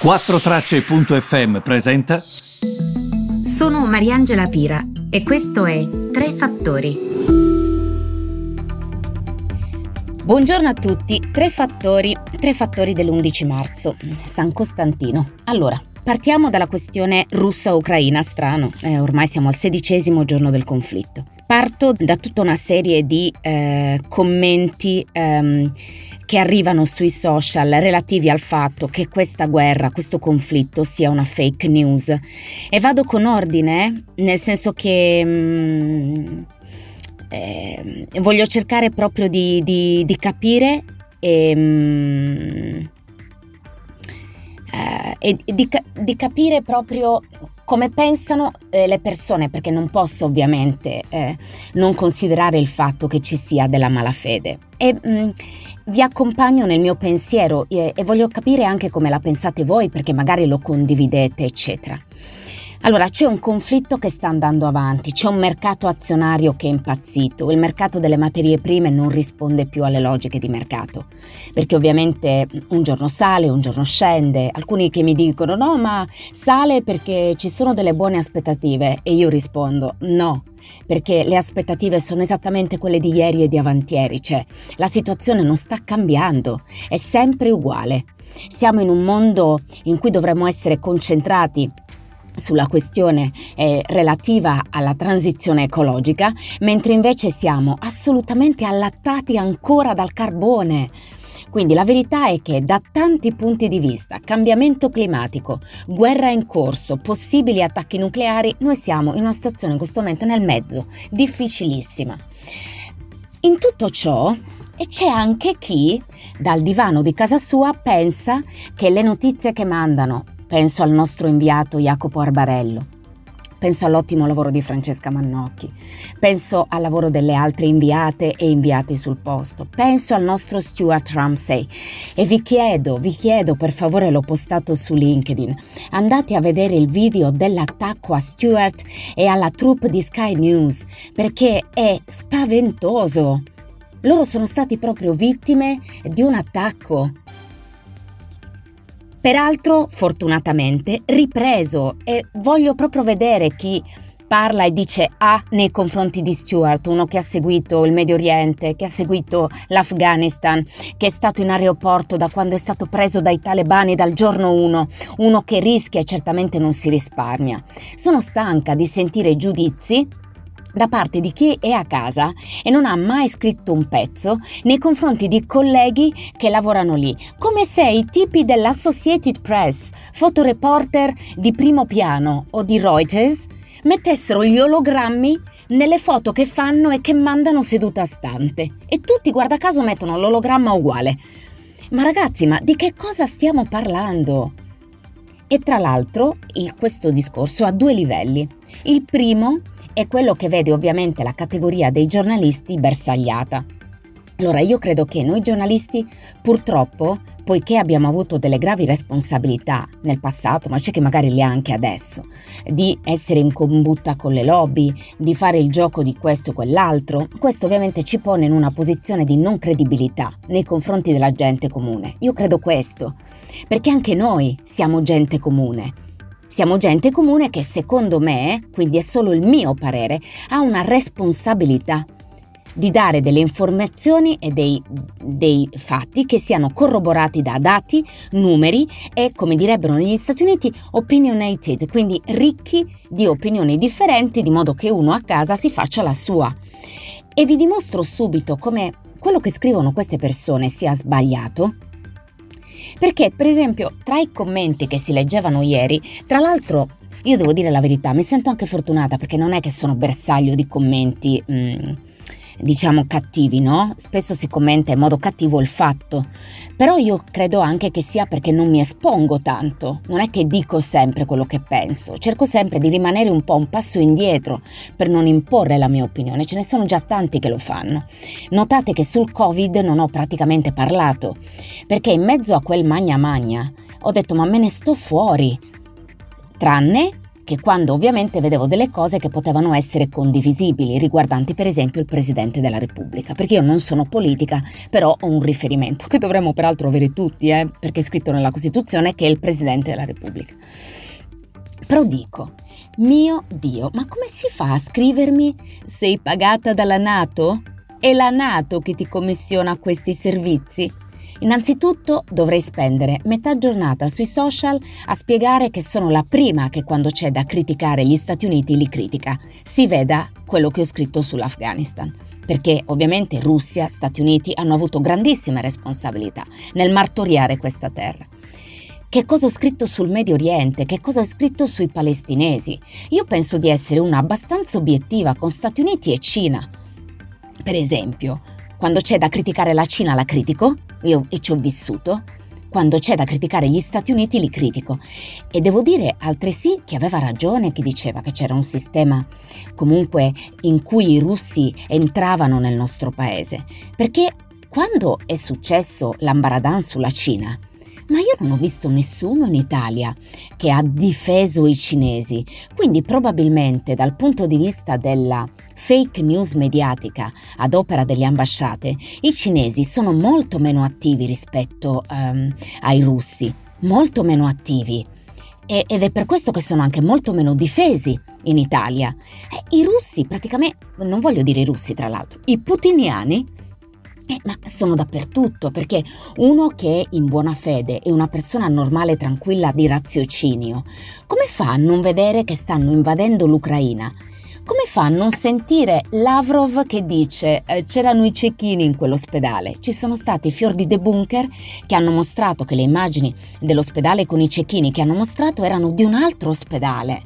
4Tracce.fm presenta. Sono Mariangela Pira e questo è Tre Fattori. Buongiorno a tutti, tre fattori, tre fattori dell'11 marzo, San Costantino. Allora, partiamo dalla questione russa-ucraina, strano, eh, ormai siamo al sedicesimo giorno del conflitto. Parto da tutta una serie di eh, commenti ehm, che arrivano sui social relativi al fatto che questa guerra, questo conflitto sia una fake news. E vado con ordine, nel senso che... Mm, eh, voglio cercare proprio di, di, di capire e, mm, eh, e di, di, capire proprio come pensano eh, le persone, perché non posso ovviamente eh, non considerare il fatto che ci sia della malafede. E mh, mm, vi accompagno nel mio pensiero e, e voglio capire anche come la pensate voi, perché magari lo condividete, eccetera. Allora, c'è un conflitto che sta andando avanti, c'è un mercato azionario che è impazzito, il mercato delle materie prime non risponde più alle logiche di mercato, perché ovviamente un giorno sale, un giorno scende, alcuni che mi dicono no, ma sale perché ci sono delle buone aspettative e io rispondo no, perché le aspettative sono esattamente quelle di ieri e di avantieri, cioè la situazione non sta cambiando, è sempre uguale. Siamo in un mondo in cui dovremmo essere concentrati sulla questione eh, relativa alla transizione ecologica, mentre invece siamo assolutamente allattati ancora dal carbone. Quindi la verità è che da tanti punti di vista, cambiamento climatico, guerra in corso, possibili attacchi nucleari, noi siamo in una situazione in questo momento nel mezzo, difficilissima. In tutto ciò c'è anche chi dal divano di casa sua pensa che le notizie che mandano Penso al nostro inviato Jacopo Arbarello. Penso all'ottimo lavoro di Francesca Mannocchi. Penso al lavoro delle altre inviate e inviati sul posto. Penso al nostro Stuart Ramsey. E vi chiedo, vi chiedo, per favore l'ho postato su LinkedIn, andate a vedere il video dell'attacco a Stuart e alla troupe di Sky News, perché è spaventoso. Loro sono stati proprio vittime di un attacco Peraltro, fortunatamente, ripreso e voglio proprio vedere chi parla e dice A nei confronti di Stuart, uno che ha seguito il Medio Oriente, che ha seguito l'Afghanistan, che è stato in aeroporto da quando è stato preso dai talebani dal giorno 1, uno che rischia e certamente non si risparmia. Sono stanca di sentire giudizi da parte di chi è a casa e non ha mai scritto un pezzo nei confronti di colleghi che lavorano lì, come se i tipi dell'Associated Press, fotoreporter di primo piano o di Reuters, mettessero gli ologrammi nelle foto che fanno e che mandano seduta stante. E tutti, guarda caso, mettono l'ologramma uguale. Ma ragazzi, ma di che cosa stiamo parlando? E tra l'altro, il, questo discorso ha due livelli. Il primo è quello che vede ovviamente la categoria dei giornalisti bersagliata. Allora io credo che noi giornalisti purtroppo, poiché abbiamo avuto delle gravi responsabilità nel passato, ma c'è che magari le ha anche adesso, di essere in combutta con le lobby, di fare il gioco di questo o quell'altro, questo ovviamente ci pone in una posizione di non credibilità nei confronti della gente comune. Io credo questo, perché anche noi siamo gente comune siamo gente comune che secondo me, quindi è solo il mio parere, ha una responsabilità di dare delle informazioni e dei, dei, fatti che siano corroborati da dati, numeri e, come direbbero negli Stati Uniti, opinionated, quindi ricchi di opinioni differenti, di modo che uno a casa si faccia la sua. E vi dimostro subito come quello che scrivono queste persone sia sbagliato perché, per esempio, tra i commenti che si leggevano ieri, tra l'altro io devo dire la verità, mi sento anche fortunata perché non è che sono bersaglio di commenti, mh, mm, diciamo, cattivi, no? Spesso si commenta in modo cattivo il fatto, però io credo anche che sia perché non mi espongo tanto, non è che dico sempre quello che penso, cerco sempre di rimanere un po' un passo indietro per non imporre la mia opinione, ce ne sono già tanti che lo fanno. Notate che sul Covid non ho praticamente parlato, perché in mezzo a quel magna magna ho detto ma me ne sto fuori, tranne che quando ovviamente vedevo delle cose che potevano essere condivisibili, riguardanti per esempio il Presidente della Repubblica, perché io non sono politica, però ho un riferimento che dovremmo peraltro avere tutti, eh, perché è scritto nella Costituzione che è il Presidente della Repubblica. Però dico, mio Dio, ma come si fa a scrivermi sei pagata dalla Nato? È la Nato che ti commissiona questi servizi? Innanzitutto dovrei spendere metà giornata sui social a spiegare che sono la prima che quando c'è da criticare gli Stati Uniti li critica. Si veda quello che ho scritto sull'Afghanistan. Perché ovviamente Russia, Stati Uniti hanno avuto grandissime responsabilità nel martoriare questa terra. Che cosa ho scritto sul Medio Oriente? Che cosa ho scritto sui palestinesi? Io penso di essere una abbastanza obiettiva con Stati Uniti e Cina. Per esempio, quando c'è da criticare la Cina la critico, io ci ho vissuto. Quando c'è da criticare gli Stati Uniti li critico. E devo dire altresì che aveva ragione chi diceva che c'era un sistema comunque in cui i russi entravano nel nostro paese. Perché quando è successo l'ambaradan sulla Cina, ma io non ho visto nessuno in Italia che ha difeso i cinesi, quindi probabilmente dal punto di vista della fake news mediatica ad opera delle ambasciate, i cinesi sono molto meno attivi rispetto um, ai russi, molto meno attivi. ed è per questo che sono anche molto meno difesi in Italia. I russi, praticamente, non voglio dire i russi tra l'altro, i putiniani eh, ma sono dappertutto perché uno che è in buona fede è una persona normale e tranquilla di raziocinio, come fa a non vedere che stanno invadendo l'Ucraina? Come fa a non sentire Lavrov che dice eh, c'erano i cecchini in quell'ospedale? Ci sono stati fior di debunker che hanno mostrato che le immagini dell'ospedale con i cecchini che hanno mostrato erano di un altro ospedale.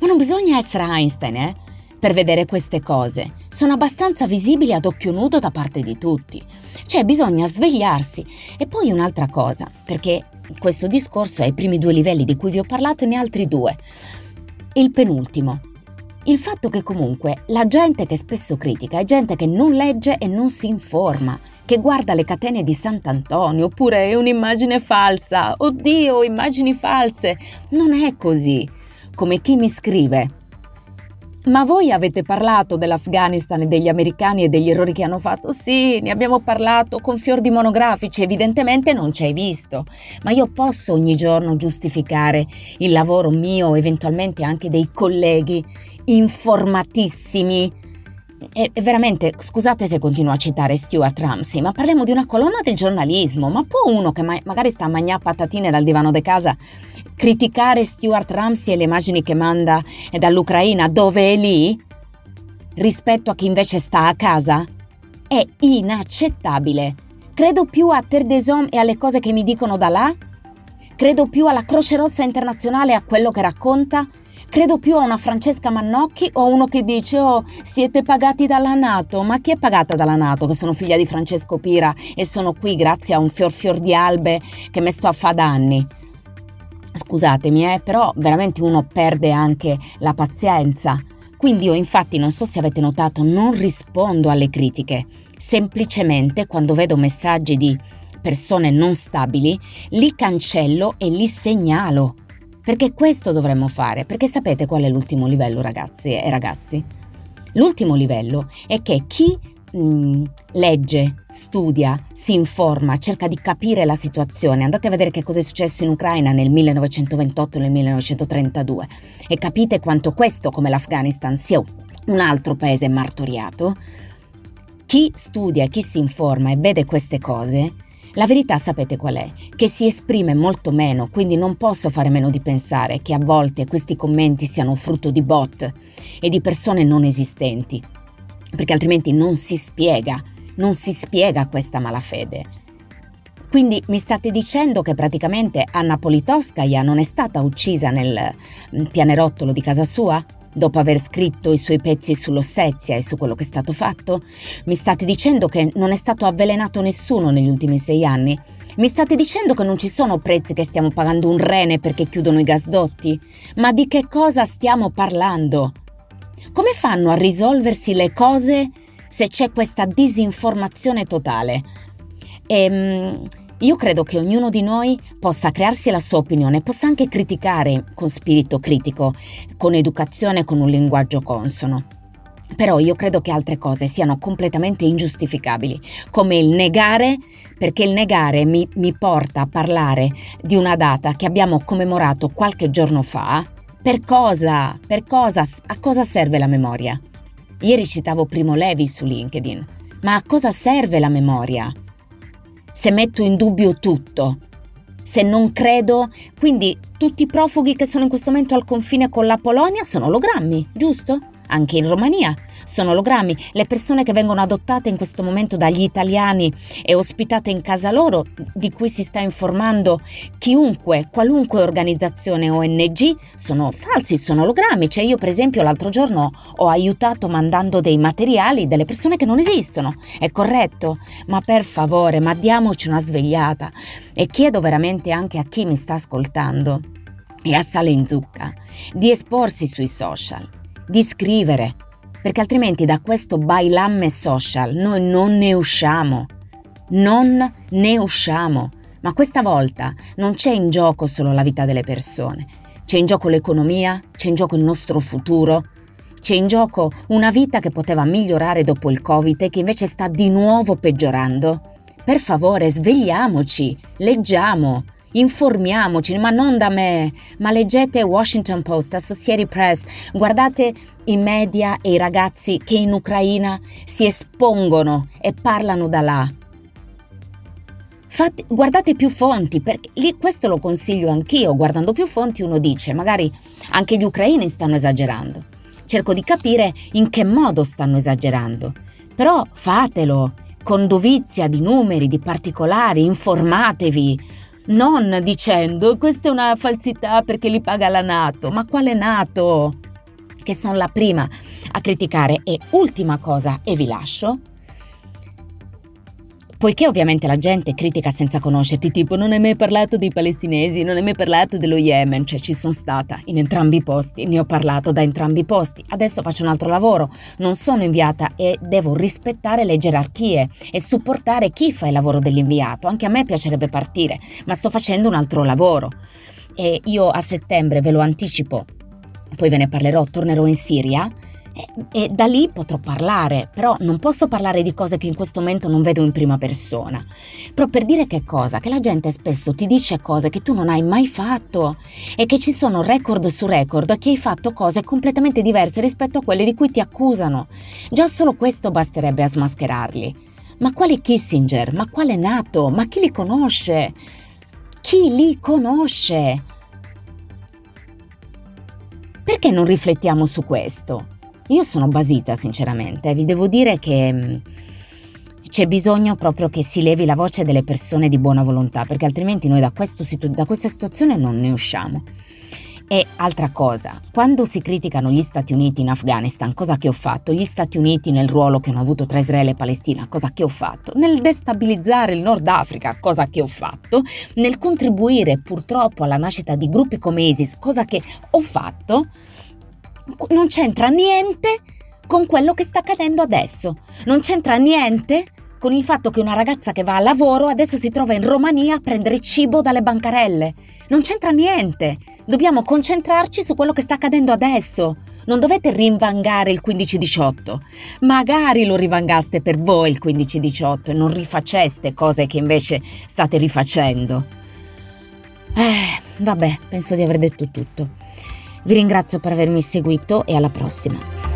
Ma non bisogna essere Einstein, eh? Per vedere queste cose. Sono abbastanza visibili ad occhio nudo da parte di tutti. Cioè bisogna svegliarsi. E poi un'altra cosa, perché questo discorso è ai primi due livelli di cui vi ho parlato e ne altri due. Il penultimo. Il fatto che comunque la gente che spesso critica è gente che non legge e non si informa, che guarda le catene di Sant'Antonio oppure è un'immagine falsa. Oddio, immagini false. Non è così. Come chi mi scrive, ma voi avete parlato dell'Afghanistan e degli americani e degli errori che hanno fatto? Sì, ne abbiamo parlato con fior di monografici, evidentemente non ci hai visto. Ma io posso ogni giorno giustificare il lavoro mio, eventualmente anche dei colleghi informatissimi. E veramente, scusate se continuo a citare Stuart Ramsey, ma parliamo di una colonna del giornalismo. Ma può uno che ma- magari sta a mangiare patatine dal divano di casa criticare Stuart Ramsey e le immagini che manda dall'Ucraina dove è lì rispetto a chi invece sta a casa? È inaccettabile. Credo più a Terre e alle cose che mi dicono da là? Credo più alla Croce Rossa Internazionale e a quello che racconta? Credo più a una Francesca Mannocchi o a uno che dice oh siete pagati dalla Nato, ma chi è pagata dalla Nato che sono figlia di Francesco Pira e sono qui grazie a un fior fior di albe che mi sto a fa da anni? Scusatemi, eh, però veramente uno perde anche la pazienza. Quindi io infatti non so se avete notato, non rispondo alle critiche. Semplicemente quando vedo messaggi di persone non stabili, li cancello e li segnalo. Perché questo dovremmo fare, perché sapete qual è l'ultimo livello ragazzi e ragazzi? L'ultimo livello è che chi mh, mm, legge, studia, si informa, cerca di capire la situazione. Andate a vedere che cosa è successo in Ucraina nel 1928 e nel 1932 e capite quanto questo, come l'Afghanistan, sia un altro paese martoriato. Chi studia, chi si informa e vede queste cose, la verità sapete qual è? Che si esprime molto meno, quindi non posso fare meno di pensare che a volte questi commenti siano frutto di bot e di persone non esistenti perché altrimenti non si spiega, non si spiega questa malafede. Quindi mi state dicendo che praticamente Anna Politkovskaya non è stata uccisa nel mm, pianerottolo di casa sua? Dopo aver scritto i suoi pezzi sull'Ossetia e su quello che è stato fatto? Mi state dicendo che non è stato avvelenato nessuno negli ultimi sei anni? Mi state dicendo che non ci sono prezzi che stiamo pagando un rene perché chiudono i gasdotti? Ma di che cosa stiamo parlando? Come fanno a risolversi le cose se c'è questa disinformazione totale? Ehm, io credo che ognuno di noi possa crearsi la sua opinione, possa anche criticare con spirito critico, con educazione, con un linguaggio consono. Però io credo che altre cose siano completamente ingiustificabili, come il negare, perché il negare mi, mi, porta a parlare di una data che abbiamo commemorato qualche giorno fa. Per cosa? Per cosa? A cosa serve la memoria? Ieri citavo Primo Levi su LinkedIn, ma a cosa serve la memoria? Se metto in dubbio tutto, se non credo, quindi tutti i profughi che sono in questo momento al confine con la Polonia sono ologrammi, giusto? Anche in Romania. Sono ologrammi. Le persone che vengono adottate in questo momento dagli italiani e ospitate in casa loro, di cui si sta informando chiunque, qualunque organizzazione ONG, sono falsi, sono ologrammi. Cioè io per esempio l'altro giorno ho aiutato mandando dei materiali delle persone che non esistono. È corretto? Ma per favore, ma diamoci una svegliata. E chiedo veramente anche a chi mi sta ascoltando e a Sale in Zucca di esporsi sui social di scrivere, perché altrimenti da questo bailamme social noi non ne usciamo. Non ne usciamo. Ma questa volta non c'è in gioco solo la vita delle persone, c'è in gioco l'economia, c'è in gioco il nostro futuro, c'è in gioco una vita che poteva migliorare dopo il Covid e che invece sta di nuovo peggiorando. Per favore, svegliamoci, leggiamo, Informiamoci, ma non da me, ma leggete Washington Post, Associated Press, guardate i media e i ragazzi che in Ucraina si espongono e parlano da là. Fate, guardate più fonti, perché lì, questo lo consiglio anch'io, guardando più fonti uno dice, magari anche gli ucraini stanno esagerando. Cerco di capire in che modo stanno esagerando, però fatelo, con dovizia di numeri, di particolari, informatevi, non dicendo questa è una falsità perché li paga la Nato, ma quale Nato? Che sono la prima a criticare. E ultima cosa, e vi lascio, Poiché ovviamente la gente critica senza conoscerti, tipo non hai mai parlato dei palestinesi, non hai mai parlato dello Yemen, cioè ci sono stata in entrambi i posti, ne ho parlato da entrambi i posti, adesso faccio un altro lavoro, non sono inviata e devo rispettare le gerarchie e supportare chi fa il lavoro dell'inviato, anche a me piacerebbe partire, ma sto facendo un altro lavoro. E io a settembre, ve lo anticipo, poi ve ne parlerò, tornerò in Siria e, e, da lì potrò parlare, però non posso parlare di cose che in questo momento non vedo in prima persona. Però per dire che cosa? Che la gente spesso ti dice cose che tu non hai mai fatto e che ci sono record su record che hai fatto cose completamente diverse rispetto a quelle di cui ti accusano. Già solo questo basterebbe a smascherarli. Ma quale Kissinger? Ma quale Nato? Ma chi li conosce? Chi li conosce? Perché non riflettiamo su questo? Io sono basita sinceramente, vi devo dire che mm, c'è bisogno proprio che si levi la voce delle persone di buona volontà, perché altrimenti noi da, situ- da questa situazione non ne usciamo. E altra cosa, quando si criticano gli Stati Uniti in Afghanistan, cosa che ho fatto? Gli Stati Uniti nel ruolo che hanno avuto tra Israele e Palestina, cosa che ho fatto? Nel destabilizzare il Nord Africa, cosa che ho fatto? Nel contribuire purtroppo alla nascita di gruppi come ISIS, cosa che ho fatto? Non c'entra niente con quello che sta accadendo adesso. Non c'entra niente con il fatto che una ragazza che va al lavoro adesso si trova in Romania a prendere cibo dalle bancarelle. Non c'entra niente. Dobbiamo concentrarci su quello che sta accadendo adesso. Non dovete rinvangare il 15-18. Magari lo rivangaste per voi il 15-18 e non rifaceste cose che invece state rifacendo. Eh, vabbè, penso di aver detto tutto. Vi ringrazio per avermi seguito e alla prossima.